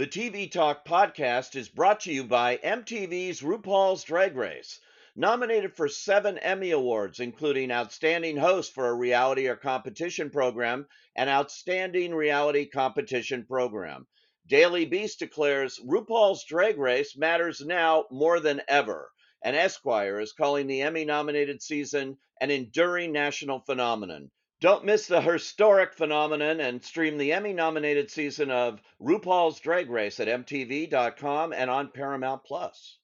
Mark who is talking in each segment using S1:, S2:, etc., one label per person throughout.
S1: The TV Talk podcast is brought to you by MTV's RuPaul's Drag Race. Nominated for seven Emmy Awards, including Outstanding Host for a Reality or Competition Program and Outstanding Reality Competition Program. Daily Beast declares RuPaul's Drag Race matters now more than ever, and Esquire is calling the Emmy nominated season an enduring national phenomenon. Don't miss the historic phenomenon and stream the Emmy nominated season of RuPaul's Drag Race at MTV.com and on Paramount Plus.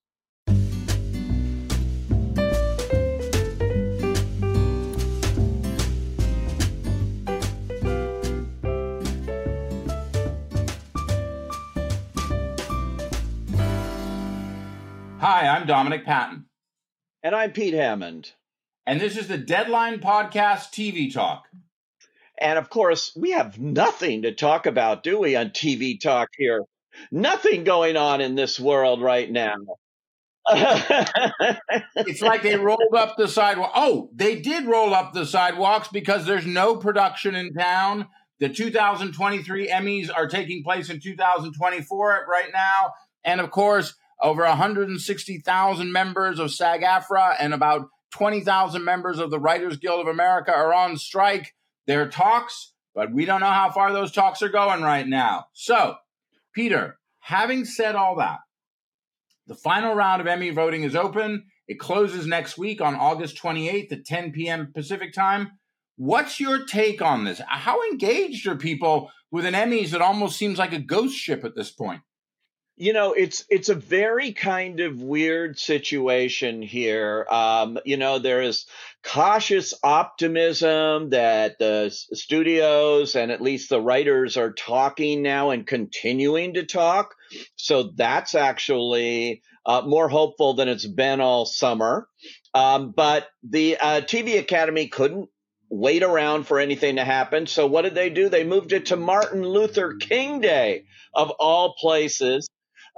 S2: Hi, I'm Dominic Patten.
S1: And I'm Pete Hammond
S2: and this is the Deadline Podcast TV Talk.
S1: And of course, we have nothing to talk about, do we, on TV Talk here? Nothing going on in this world right now.
S2: it's like they rolled up the sidewalk. Oh, they did roll up the sidewalks because there's no production in town. The 2023 Emmys are taking place in 2024 right now. And of course, over 160,000 members of SAG AFTRA and about 20,000 members of the Writers Guild of America are on strike. There are talks, but we don't know how far those talks are going right now. So, Peter, having said all that, the final round of Emmy voting is open. It closes next week on August 28th at 10 p.m. Pacific time. What's your take on this? How engaged are people with an Emmys that almost seems like a ghost ship at this point?
S1: You know it's it's a very kind of weird situation here. Um, you know there is cautious optimism that the studios and at least the writers are talking now and continuing to talk. So that's actually uh, more hopeful than it's been all summer. Um, but the uh, tv academy couldn't wait around for anything to happen. So what did they do? They moved it to martin luther king day of all places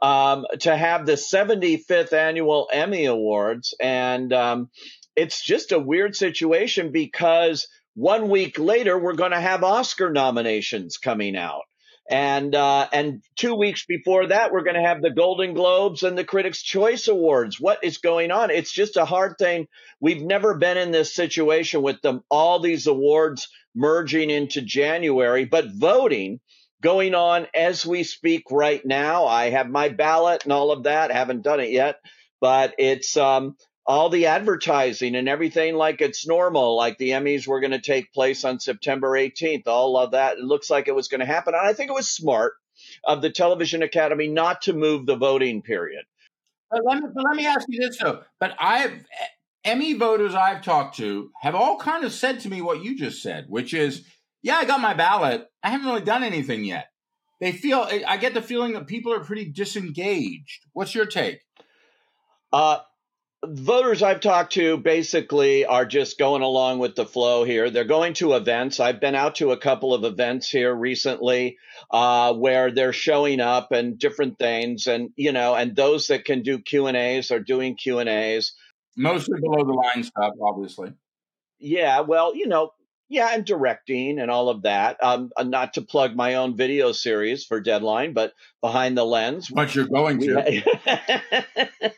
S1: um, to have the 75th annual Emmy Awards. And um, it's just a weird situation because one week later, we're going to have Oscar nominations coming out. And uh, and two weeks before that, we're going to have the Golden Globes and the Critics' Choice Awards. What is going on? It's just a hard thing. We've never been in this situation with them all these awards merging into January, but voting going on as we speak right now. I have my ballot and all of that. haven't done it yet, but it's um, all the advertising and everything like it's normal. Like the Emmys were going to take place on September 18th. All of that. It looks like it was going to happen. And I think it was smart of the Television Academy not to move the voting period.
S2: But let me, but let me ask you this though. But I've Emmy voters I've talked to have all kind of said to me what you just said, which is yeah, I got my ballot. I haven't really done anything yet. They feel, I get the feeling that people are pretty disengaged. What's your take?
S1: Uh, voters I've talked to basically are just going along with the flow here. They're going to events. I've been out to a couple of events here recently uh, where they're showing up and different things, and you know, and those that can do Q and A's are doing Q and A's.
S2: Mostly below the line stuff, obviously.
S1: Yeah, well, you know, yeah, and directing and all of that. Um, uh, not to plug my own video series for Deadline, but behind the lens.
S2: But you're going to.
S1: We, ha-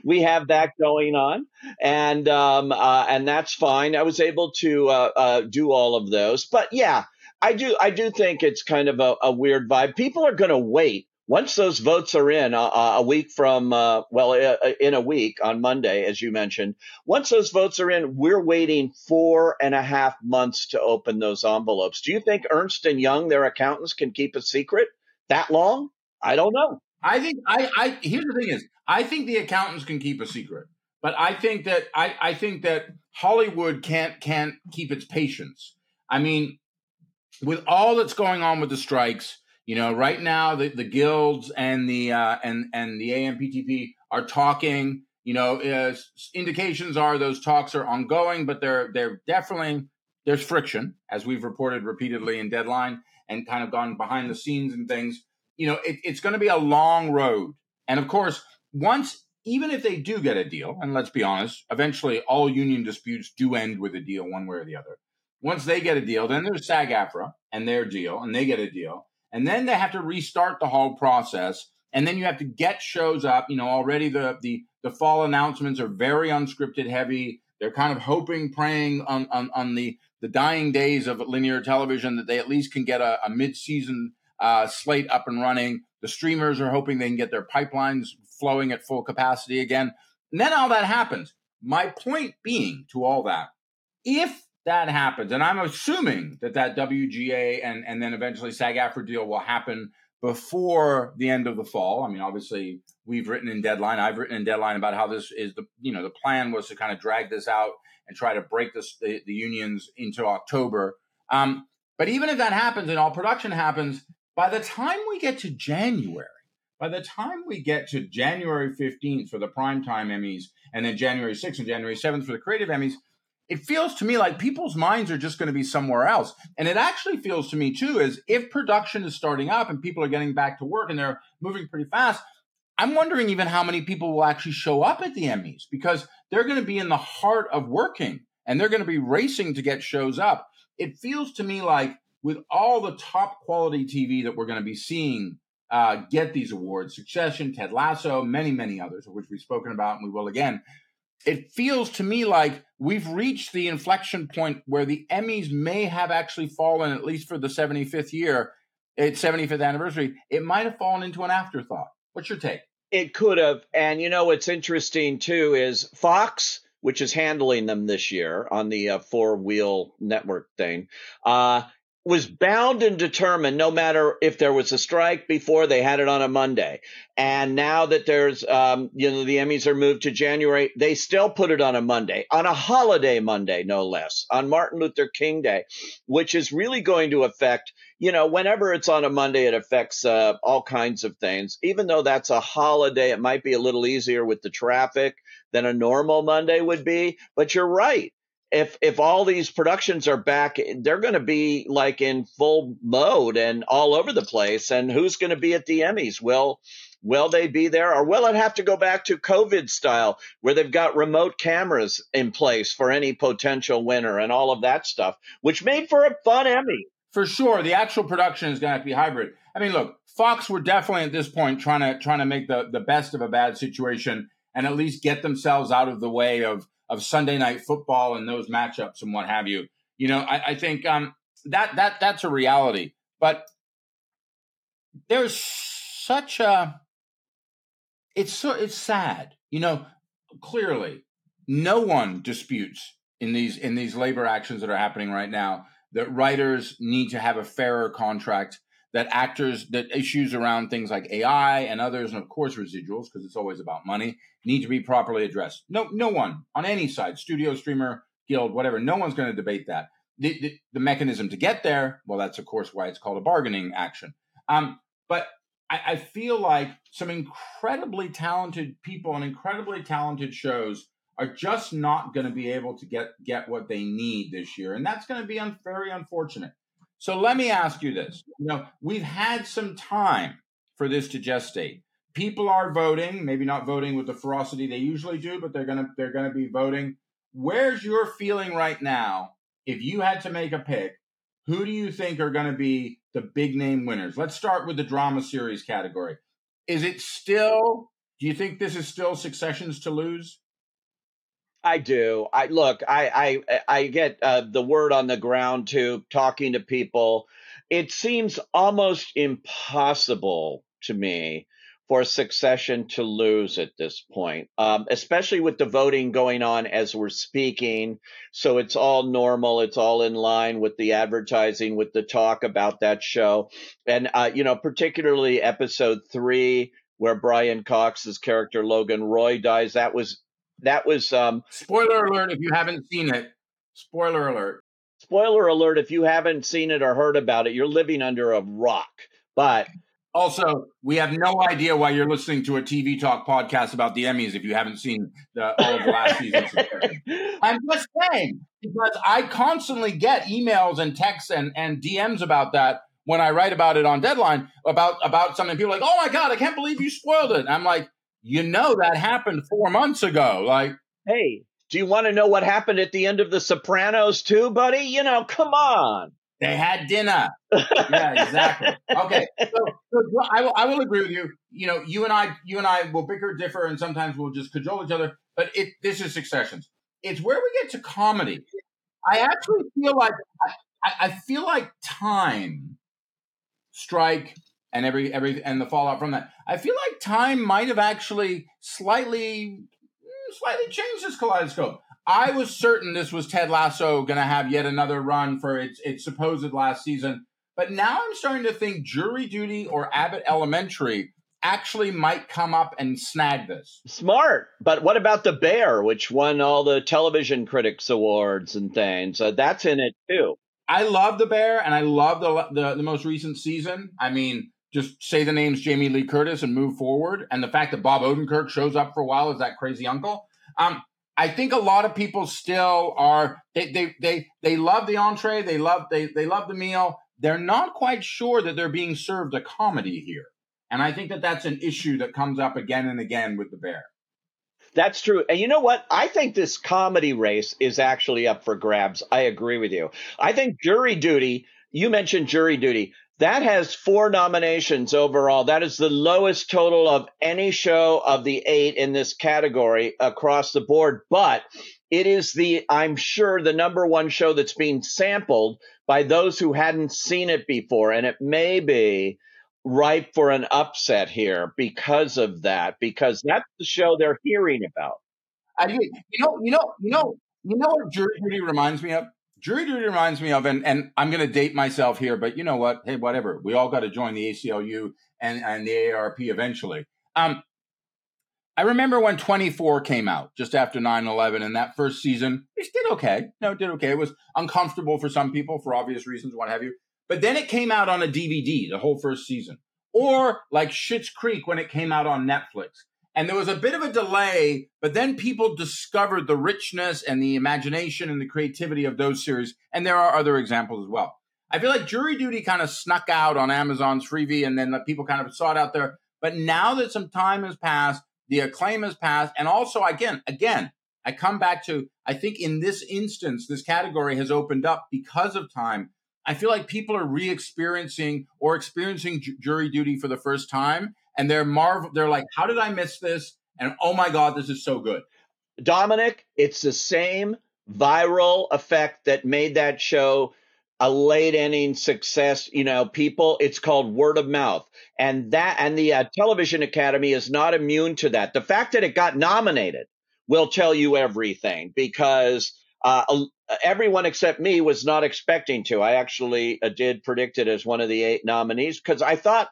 S1: we have that going on, and um, uh, and that's fine. I was able to uh, uh, do all of those, but yeah, I do. I do think it's kind of a, a weird vibe. People are going to wait once those votes are in uh, uh, a week from uh, well uh, uh, in a week on monday as you mentioned once those votes are in we're waiting four and a half months to open those envelopes. Do you think ernst and young their accountants can keep a secret that long? I don't know.
S2: I think i, I here's the thing is i think the accountants can keep a secret but i think that i, I think that hollywood can't can't keep its patience. I mean with all that's going on with the strikes you know, right now the, the guilds and the uh, and and the AMPTP are talking. You know, uh, indications are those talks are ongoing, but they're they're definitely there's friction, as we've reported repeatedly in Deadline, and kind of gone behind the scenes and things. You know, it, it's going to be a long road, and of course, once even if they do get a deal, and let's be honest, eventually all union disputes do end with a deal, one way or the other. Once they get a deal, then there's SAG-AFTRA and their deal, and they get a deal and then they have to restart the whole process, and then you have to get shows up. You know, already the the the fall announcements are very unscripted heavy. They're kind of hoping, praying on on, on the the dying days of linear television that they at least can get a, a mid season uh, slate up and running. The streamers are hoping they can get their pipelines flowing at full capacity again. And then all that happens. My point being to all that, if that happens, and I'm assuming that that WGA and, and then eventually SAG AFTRA deal will happen before the end of the fall. I mean, obviously, we've written in Deadline. I've written in Deadline about how this is the you know the plan was to kind of drag this out and try to break this, the, the unions into October. Um, but even if that happens and all production happens, by the time we get to January, by the time we get to January 15th for the primetime Emmys and then January 6th and January 7th for the creative Emmys, it feels to me like people's minds are just going to be somewhere else. And it actually feels to me too is if production is starting up and people are getting back to work and they're moving pretty fast. I'm wondering even how many people will actually show up at the Emmys because they're going to be in the heart of working and they're going to be racing to get shows up. It feels to me like with all the top quality TV that we're going to be seeing uh, get these awards, Succession, Ted Lasso, many, many others, of which we've spoken about and we will again. It feels to me like we've reached the inflection point where the Emmys may have actually fallen, at least for the 75th year, its 75th anniversary. It might have fallen into an afterthought. What's your take?
S1: It could have. And you know what's interesting too is Fox, which is handling them this year on the uh, four wheel network thing, uh, was bound and determined no matter if there was a strike before they had it on a Monday. And now that there's, um, you know, the Emmys are moved to January, they still put it on a Monday, on a holiday Monday, no less, on Martin Luther King Day, which is really going to affect, you know, whenever it's on a Monday, it affects uh, all kinds of things. Even though that's a holiday, it might be a little easier with the traffic than a normal Monday would be. But you're right if if all these productions are back, they're going to be like in full mode and all over the place. And who's going to be at the Emmys? Will will they be there, or will it have to go back to COVID style, where they've got remote cameras in place for any potential winner and all of that stuff, which made for a fun Emmy.
S2: For sure, the actual production is going to be hybrid. I mean, look, Fox were definitely at this point trying to trying to make the the best of a bad situation and at least get themselves out of the way of of Sunday night football and those matchups and what have you. You know, I, I think um, that that that's a reality. But there's such a it's so it's sad. You know, clearly no one disputes in these in these labor actions that are happening right now that writers need to have a fairer contract that actors that issues around things like AI and others, and of course residuals, because it's always about money, need to be properly addressed. No, no one on any side, studio, streamer, guild, whatever, no one's going to debate that. The, the, the, mechanism to get there, well, that's of course why it's called a bargaining action. Um, but I, I feel like some incredibly talented people and incredibly talented shows are just not going to be able to get get what they need this year, and that's going to be un- very unfortunate. So let me ask you this. You know, we've had some time for this to gestate. People are voting, maybe not voting with the ferocity they usually do, but they're to they're going to be voting. Where's your feeling right now if you had to make a pick? Who do you think are going to be the big name winners? Let's start with the drama series category. Is it still do you think this is still Successions to lose?
S1: I do. I look. I I I get uh, the word on the ground too. Talking to people, it seems almost impossible to me for succession to lose at this point, um, especially with the voting going on as we're speaking. So it's all normal. It's all in line with the advertising, with the talk about that show. And, uh, you know, particularly episode three, where Brian Cox's character Logan Roy dies. That was that was um,
S2: spoiler alert if you haven't seen it. Spoiler alert.
S1: Spoiler alert if you haven't seen it or heard about it, you're living under a rock. But
S2: also, we have no idea why you're listening to a TV talk podcast about the Emmys if you haven't seen the, all of the last season. I'm just saying because I constantly get emails and texts and, and DMs about that when I write about it on Deadline about about something. People are like, "Oh my god, I can't believe you spoiled it." And I'm like, you know that happened four months ago. Like,
S1: hey, do you want to know what happened at the end of The Sopranos too, buddy? You know, come on.
S2: They had dinner. yeah, exactly. Okay, so, so I, will, I will agree with you. You know, you and I, you and I will bicker, differ, and sometimes we'll just cajole each other. But it this is Successions. It's where we get to comedy. I actually feel like I, I feel like time, strike, and every every and the fallout from that. I feel like time might have actually slightly slightly changed this kaleidoscope. I was certain this was Ted Lasso going to have yet another run for its its supposed last season, but now I'm starting to think Jury Duty or Abbott Elementary actually might come up and snag this.
S1: Smart. But what about The Bear, which won all the television critics awards and things? Uh, that's in it too.
S2: I love The Bear and I love the, the the most recent season. I mean, just say the names Jamie Lee Curtis and move forward. And the fact that Bob Odenkirk shows up for a while as that crazy uncle. Um, I think a lot of people still are they they they they love the entree, they love they they love the meal. They're not quite sure that they're being served a comedy here. And I think that that's an issue that comes up again and again with the bear.
S1: That's true. And you know what? I think this comedy race is actually up for grabs. I agree with you. I think jury duty, you mentioned jury duty. That has four nominations overall. That is the lowest total of any show of the eight in this category across the board. But it is the, I'm sure, the number one show that's being sampled by those who hadn't seen it before. And it may be ripe for an upset here because of that, because that's the show they're hearing about.
S2: I you know, you know, you know, you know what Jury reminds me of? Jury duty reminds me of, and, and I'm going to date myself here, but you know what? Hey, whatever. We all got to join the ACLU and, and the ARP eventually. Um, I remember when 24 came out just after 9 11, and that first season, it did okay. No, it did okay. It was uncomfortable for some people for obvious reasons, what have you. But then it came out on a DVD, the whole first season. Or like Schitt's Creek when it came out on Netflix. And there was a bit of a delay, but then people discovered the richness and the imagination and the creativity of those series. And there are other examples as well. I feel like Jury Duty kind of snuck out on Amazon's freebie and then the people kind of saw it out there. But now that some time has passed, the acclaim has passed. And also, again, again, I come back to, I think in this instance, this category has opened up because of time. I feel like people are re experiencing or experiencing jury duty for the first time and they're marvel. They're like, how did I miss this? And oh my god, this is so good.
S1: Dominic, it's the same viral effect that made that show a late inning success. You know, people, it's called word of mouth. And that, and the uh, Television Academy is not immune to that. The fact that it got nominated will tell you everything because uh, everyone except me was not expecting to. I actually uh, did predict it as one of the eight nominees because I thought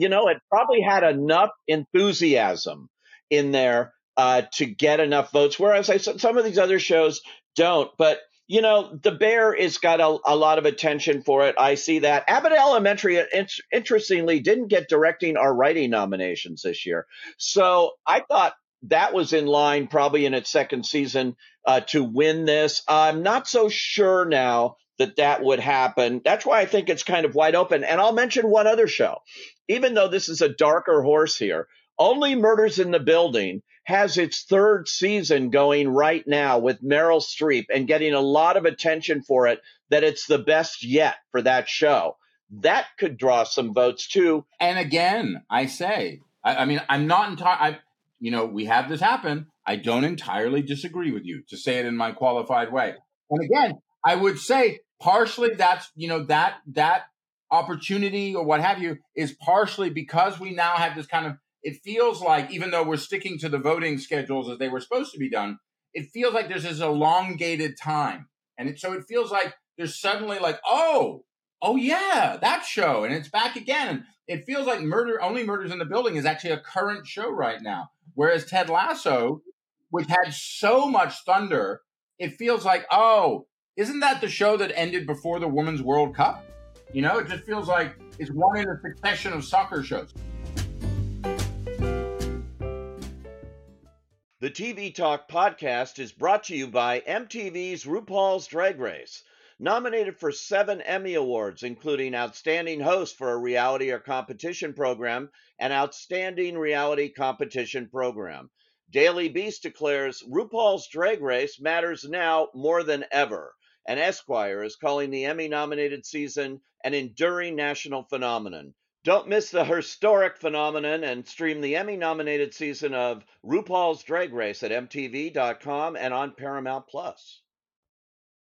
S1: you know, it probably had enough enthusiasm in there uh, to get enough votes. Whereas I some of these other shows don't. But you know, The Bear is got a, a lot of attention for it. I see that. Abbott Elementary, uh, interestingly, didn't get directing or writing nominations this year. So I thought that was in line probably in its second season uh, to win this. I'm not so sure now that that would happen. That's why I think it's kind of wide open. And I'll mention one other show even though this is a darker horse here, Only Murders in the Building has its third season going right now with Meryl Streep and getting a lot of attention for it, that it's the best yet for that show. That could draw some votes too.
S2: And again, I say, I, I mean, I'm not entirely, you know, we have this happen. I don't entirely disagree with you to say it in my qualified way. And again, I would say partially that's, you know, that, that opportunity or what have you is partially because we now have this kind of it feels like even though we're sticking to the voting schedules as they were supposed to be done it feels like there's this elongated time. And it, so it feels like there's suddenly like oh oh yeah that show and it's back again. And it feels like murder only murders in the building is actually a current show right now. Whereas ted lasso which had so much thunder it feels like oh isn't that the show that ended before the women's world cup you know, it just feels like it's one in a succession of soccer shows.
S1: The TV Talk podcast is brought to you by MTV's RuPaul's Drag Race. Nominated for seven Emmy Awards, including Outstanding Host for a Reality or Competition Program and Outstanding Reality Competition Program. Daily Beast declares RuPaul's Drag Race matters now more than ever. And Esquire is calling the Emmy nominated season an enduring national phenomenon. Don't miss the historic phenomenon and stream the Emmy nominated season of RuPaul's Drag Race at MTV.com and on Paramount Plus.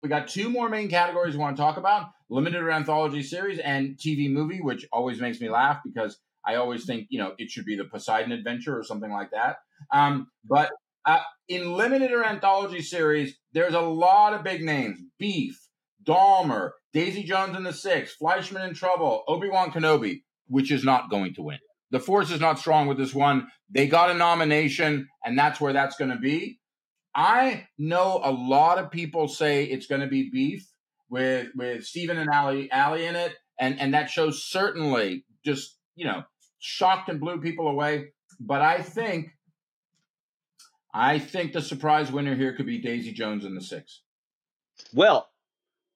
S2: We got two more main categories we want to talk about limited anthology series and TV movie, which always makes me laugh because I always think, you know, it should be the Poseidon Adventure or something like that. Um, but uh, in limited or anthology series, there's a lot of big names Beef, Dahmer, Daisy Jones and the Six, Fleishman in Trouble, Obi Wan Kenobi, which is not going to win. The force is not strong with this one. They got a nomination, and that's where that's going to be. I know a lot of people say it's going to be Beef with with Steven and Ali Ali in it, and and that show certainly just you know shocked and blew people away. But I think I think the surprise winner here could be Daisy Jones in the Six.
S1: Well,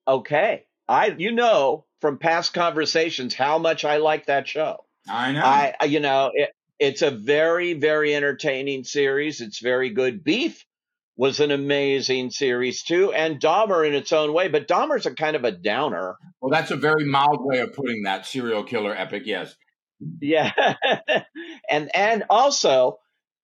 S1: okay. I you know from past conversations how much I like that show.
S2: I know.
S1: I you know it, it's a very very entertaining series. It's very good. Beef was an amazing series too, and Dahmer in its own way. But Dahmer's a kind of a downer.
S2: Well, that's a very mild way of putting that serial killer epic. Yes.
S1: Yeah, and and also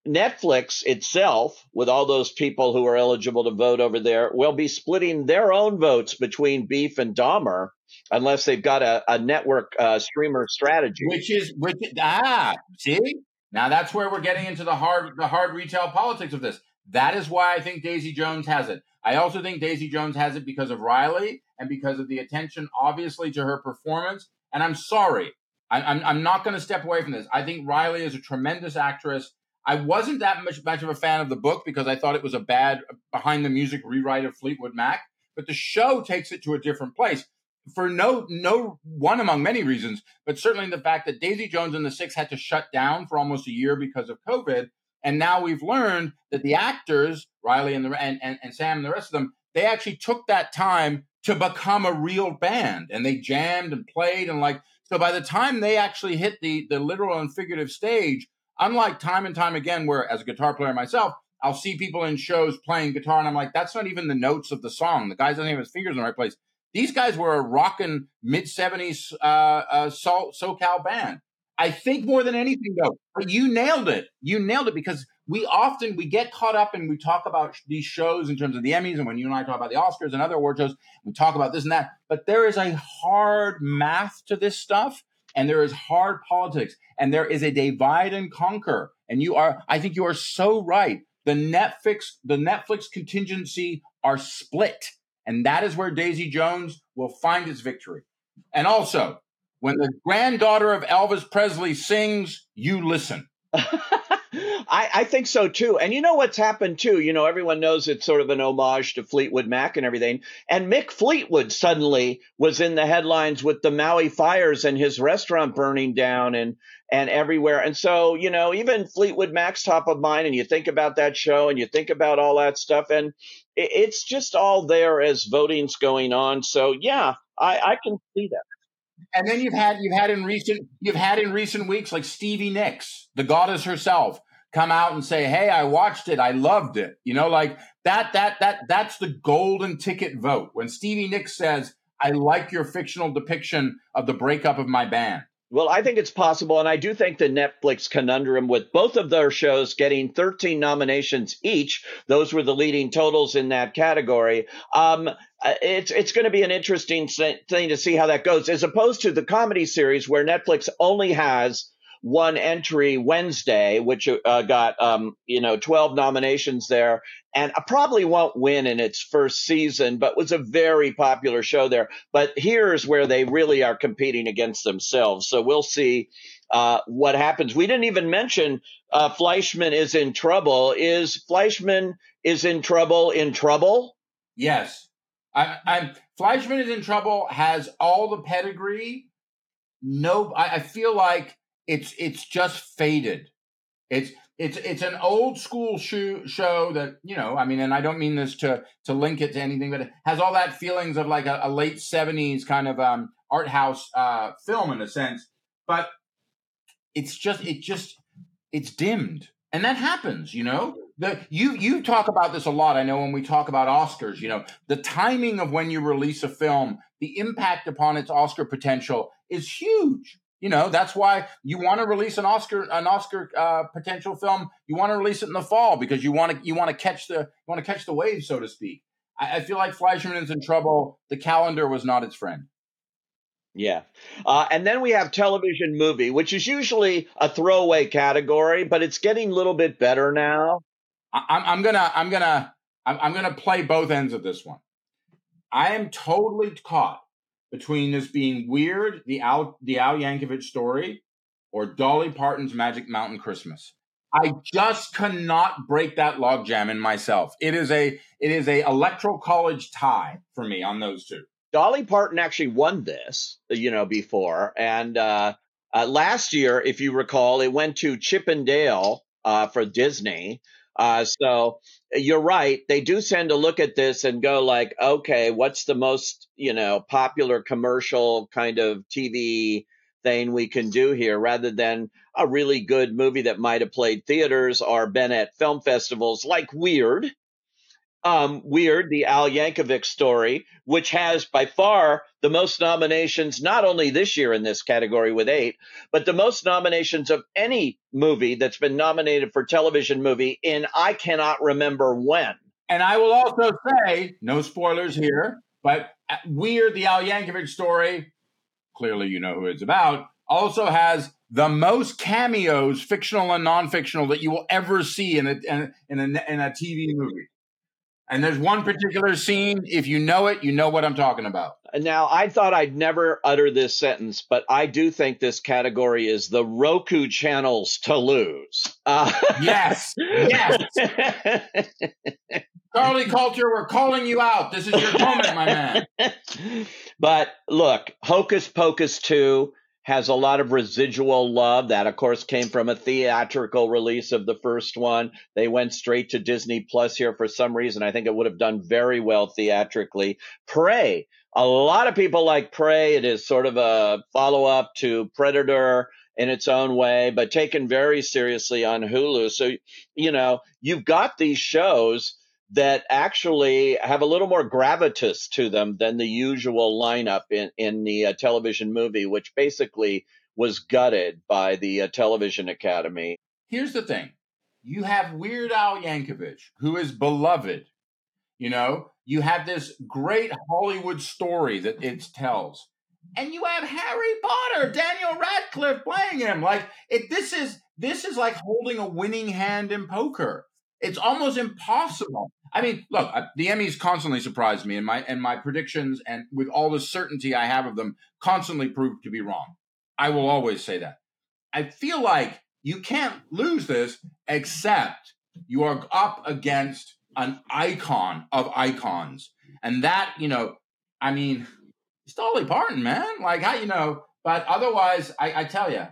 S1: Netflix itself, with all those people who are eligible to vote over there, will be splitting their own votes between Beef and Dahmer unless they've got a, a network uh, streamer strategy.
S2: Which is which ah, see? Now that's where we're getting into the hard the hard retail politics of this. That is why I think Daisy Jones has it. I also think Daisy Jones has it because of Riley and because of the attention, obviously, to her performance. And I'm sorry, I, I'm, I'm not going to step away from this. I think Riley is a tremendous actress. I wasn't that much, much of a fan of the book because I thought it was a bad behind the music rewrite of Fleetwood Mac. But the show takes it to a different place for no no one among many reasons, but certainly the fact that Daisy Jones and the Six had to shut down for almost a year because of COVID, and now we've learned that the actors, Riley and the and, and, and Sam and the rest of them, they actually took that time to become a real band, and they jammed and played and like so. By the time they actually hit the the literal and figurative stage, unlike time and time again, where as a guitar player myself, I'll see people in shows playing guitar, and I'm like, that's not even the notes of the song. The guy doesn't have his fingers in the right place. These guys were a rocking mid 70s uh, uh, so, SoCal band. I think more than anything, though, you nailed it. You nailed it because we often we get caught up and we talk about these shows in terms of the Emmys, and when you and I talk about the Oscars and other award shows, we talk about this and that. But there is a hard math to this stuff, and there is hard politics, and there is a divide and conquer. And you are, I think, you are so right. The Netflix, the Netflix contingency are split and that is where Daisy Jones will find its victory. And also, when the granddaughter of Elvis Presley sings, you listen.
S1: I, I, think so too. And you know what's happened too? You know, everyone knows it's sort of an homage to Fleetwood Mac and everything. And Mick Fleetwood suddenly was in the headlines with the Maui fires and his restaurant burning down and and everywhere. And so, you know, even Fleetwood Mac's top of mind, and you think about that show and you think about all that stuff, and it's just all there as voting's going on. So yeah, I, I can see that.
S2: And then you've had you've had in recent you've had in recent weeks like Stevie Nicks, the goddess herself, come out and say, "Hey, I watched it. I loved it." You know, like that that that that's the golden ticket vote. When Stevie Nicks says, "I like your fictional depiction of the breakup of my band."
S1: Well, I think it's possible. And I do think the Netflix conundrum with both of their shows getting 13 nominations each, those were the leading totals in that category. Um, uh, it's it's going to be an interesting thing to see how that goes, as opposed to the comedy series where Netflix only has one entry Wednesday, which uh, got um, you know 12 nominations there, and I probably won't win in its first season, but was a very popular show there. But here's where they really are competing against themselves. So we'll see uh, what happens. We didn't even mention uh, Fleishman is in trouble. Is Fleishman is in trouble in trouble?
S2: Yes, I, I'm Fleishman is in trouble. Has all the pedigree. No, I, I feel like it's it's just faded. It's it's it's an old school show, show that you know. I mean, and I don't mean this to to link it to anything, but it has all that feelings of like a, a late seventies kind of um, art house uh, film in a sense. But it's just it just it's dimmed. and that happens. You know, the you you talk about this a lot. I know when we talk about Oscars, you know, the timing of when you release a film, the impact upon its Oscar potential is huge. You know, that's why you want to release an Oscar an Oscar uh, potential film. You want to release it in the fall because you want to you want to catch the you want to catch the wave, so to speak. I, I feel like Fleishman is in trouble. The calendar was not its friend.
S1: Yeah. Uh, and then we have television movie, which is usually a throwaway category, but it's getting a little bit better now.
S2: I, I'm gonna I'm gonna I'm, I'm gonna play both ends of this one. I am totally caught between this being weird, the Al the Al Yankovic story, or Dolly Parton's Magic Mountain Christmas. I just cannot break that logjam in myself. It is a it is a electoral college tie for me on those two.
S1: Dolly Parton actually won this, you know, before, and uh, uh, last year, if you recall, it went to Chip 'n Dale uh, for Disney. Uh, so you're right. They do tend to look at this and go like, okay, what's the most, you know, popular commercial kind of TV thing we can do here rather than a really good movie that might have played theaters or been at film festivals like Weird, um, Weird, the Al Yankovic story, which has by far the most nominations, not only this year in this category with eight, but the most nominations of any movie that's been nominated for television movie in I cannot remember when.
S2: And I will also say, no spoilers here, but uh, Weird, the Al Yankovic story, clearly you know who it's about, also has the most cameos, fictional and non-fictional, that you will ever see in a in a, in a TV movie. And there's one particular scene. If you know it, you know what I'm talking about.
S1: Now, I thought I'd never utter this sentence, but I do think this category is the Roku channels to lose.
S2: Uh, yes, yes. Charlie Collier, we're calling you out. This is your moment, my man.
S1: But look, Hocus Pocus 2 has a lot of residual love. That, of course, came from a theatrical release of the first one. They went straight to Disney Plus here for some reason. I think it would have done very well theatrically. Prey. A lot of people like Prey. It is sort of a follow up to Predator in its own way, but taken very seriously on Hulu. So, you know, you've got these shows that actually have a little more gravitas to them than the usual lineup in, in the uh, television movie, which basically was gutted by the uh, Television Academy.
S2: Here's the thing you have Weird Al Yankovic, who is beloved. You know, you have this great Hollywood story that it tells. And you have Harry Potter, Daniel Radcliffe playing him. Like it this is this is like holding a winning hand in poker. It's almost impossible I mean, look, uh, the Emmys constantly surprise me, and my and my predictions, and with all the certainty I have of them, constantly prove to be wrong. I will always say that. I feel like you can't lose this, except you are up against an icon of icons, and that you know, I mean, it's Dolly Parton, man. Like how you know. But otherwise, I, I tell you,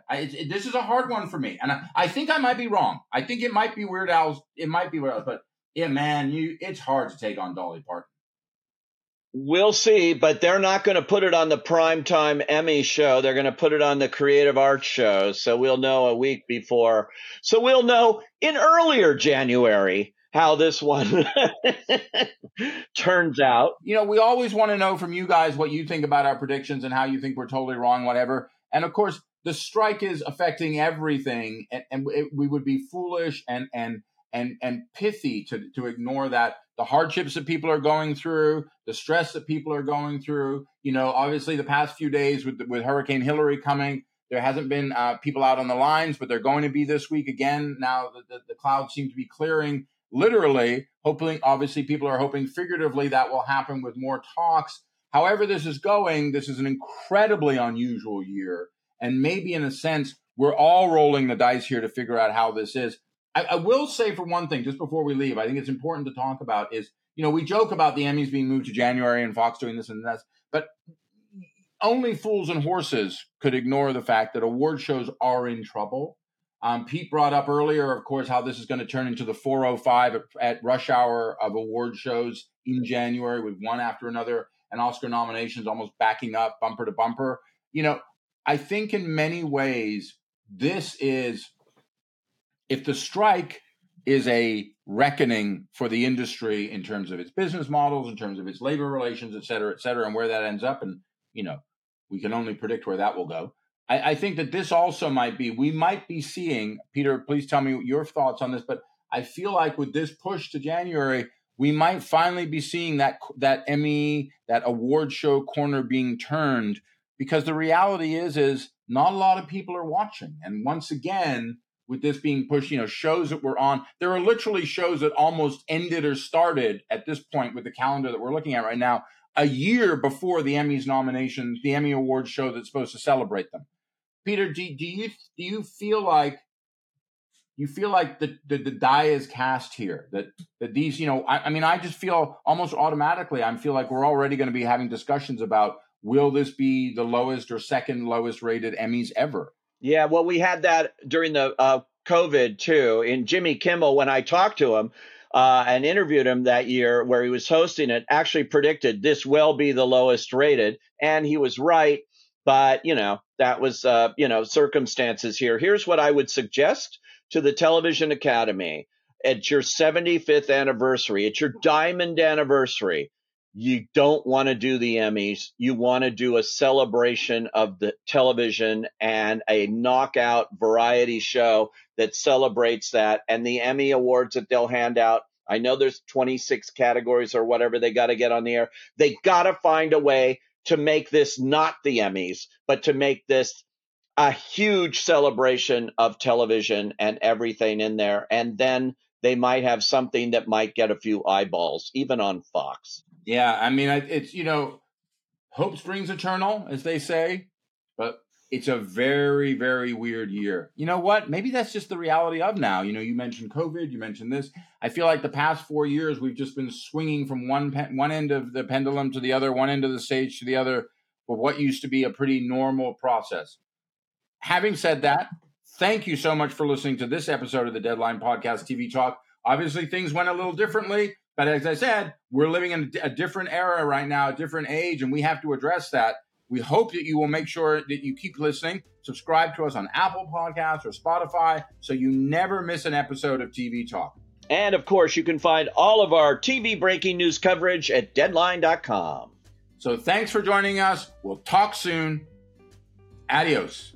S2: this is a hard one for me, and I, I think I might be wrong. I think it might be Weird Al's. It might be Weird Al's, but yeah, man, you it's hard to take on Dolly Parton.
S1: We'll see, but they're not going to put it on the primetime Emmy show. They're going to put it on the creative arts show. So we'll know a week before. So we'll know in earlier January how this one turns out.
S2: You know, we always want to know from you guys what you think about our predictions and how you think we're totally wrong, whatever. And of course, the strike is affecting everything, and, and it, we would be foolish and and and and pithy to to ignore that the hardships that people are going through, the stress that people are going through. You know, obviously the past few days with with Hurricane Hilary coming, there hasn't been uh, people out on the lines, but they're going to be this week again. Now the, the, the clouds seem to be clearing. Literally, hoping obviously people are hoping figuratively that will happen with more talks. However, this is going, this is an incredibly unusual year. And maybe in a sense, we're all rolling the dice here to figure out how this is. I, I, will say for one thing, just before we leave, I think it's important to talk about is, you know, we joke about the Emmys being moved to January and Fox doing this and that, but only fools and horses could ignore the fact that award shows are in trouble. Um, Pete brought up earlier, of course, how this is going to turn into the 405 at, at rush hour of award shows in January with one after another and Oscar nominations almost backing up bumper to bumper. You know, I think in many ways, this is if the strike is a reckoning for the industry in terms of its business models, in terms of its labor relations, et cetera, et cetera, and where that ends up. And, you know, we can only predict where that will go. I, I think that this also might be, we might be seeing, Peter, please tell me your thoughts on this, but I feel like with this push to January, we might finally be seeing that that Emmy, that award show corner being turned because the reality is is not a lot of people are watching. And once again, with this being pushed, you know, shows that were on, there are literally shows that almost ended or started at this point with the calendar that we're looking at right now, a year before the Emmys nominations, the Emmy Awards show that's supposed to celebrate them. Peter, do, do you do you feel like you feel like the, the, the die is cast here? That that these you know I, I mean I just feel almost automatically I feel like we're already going to be having discussions about will this be the lowest or second lowest rated Emmys ever
S1: yeah, well, we had that during the uh, COVID too. In Jimmy Kimmel, when I talked to him uh, and interviewed him that year, where he was hosting it, actually predicted this will be the lowest rated, and he was right. But you know, that was uh, you know circumstances here. Here's what I would suggest to the Television Academy at your 75th anniversary, at your diamond anniversary you don't want to do the Emmys. You want to do a celebration of the television and a knockout variety show that celebrates that. And the Emmy awards that they'll hand out. I know there's 26 categories or whatever they got to get on the air. They got to find a way to make this not the Emmys, but to make this a huge celebration of television and everything in there. And then they might have something that might get a few eyeballs, even on Fox.
S2: Yeah, I mean, it's you know, hope springs eternal, as they say, but it's a very, very weird year. You know what? Maybe that's just the reality of now. You know, you mentioned COVID, you mentioned this. I feel like the past four years we've just been swinging from one pe- one end of the pendulum to the other, one end of the stage to the other, for what used to be a pretty normal process. Having said that, thank you so much for listening to this episode of the Deadline Podcast TV Talk. Obviously, things went a little differently. But as I said, we're living in a different era right now, a different age, and we have to address that. We hope that you will make sure that you keep listening. Subscribe to us on Apple Podcasts or Spotify so you never miss an episode of TV Talk.
S1: And of course, you can find all of our TV breaking news coverage at deadline.com.
S2: So thanks for joining us. We'll talk soon. Adios.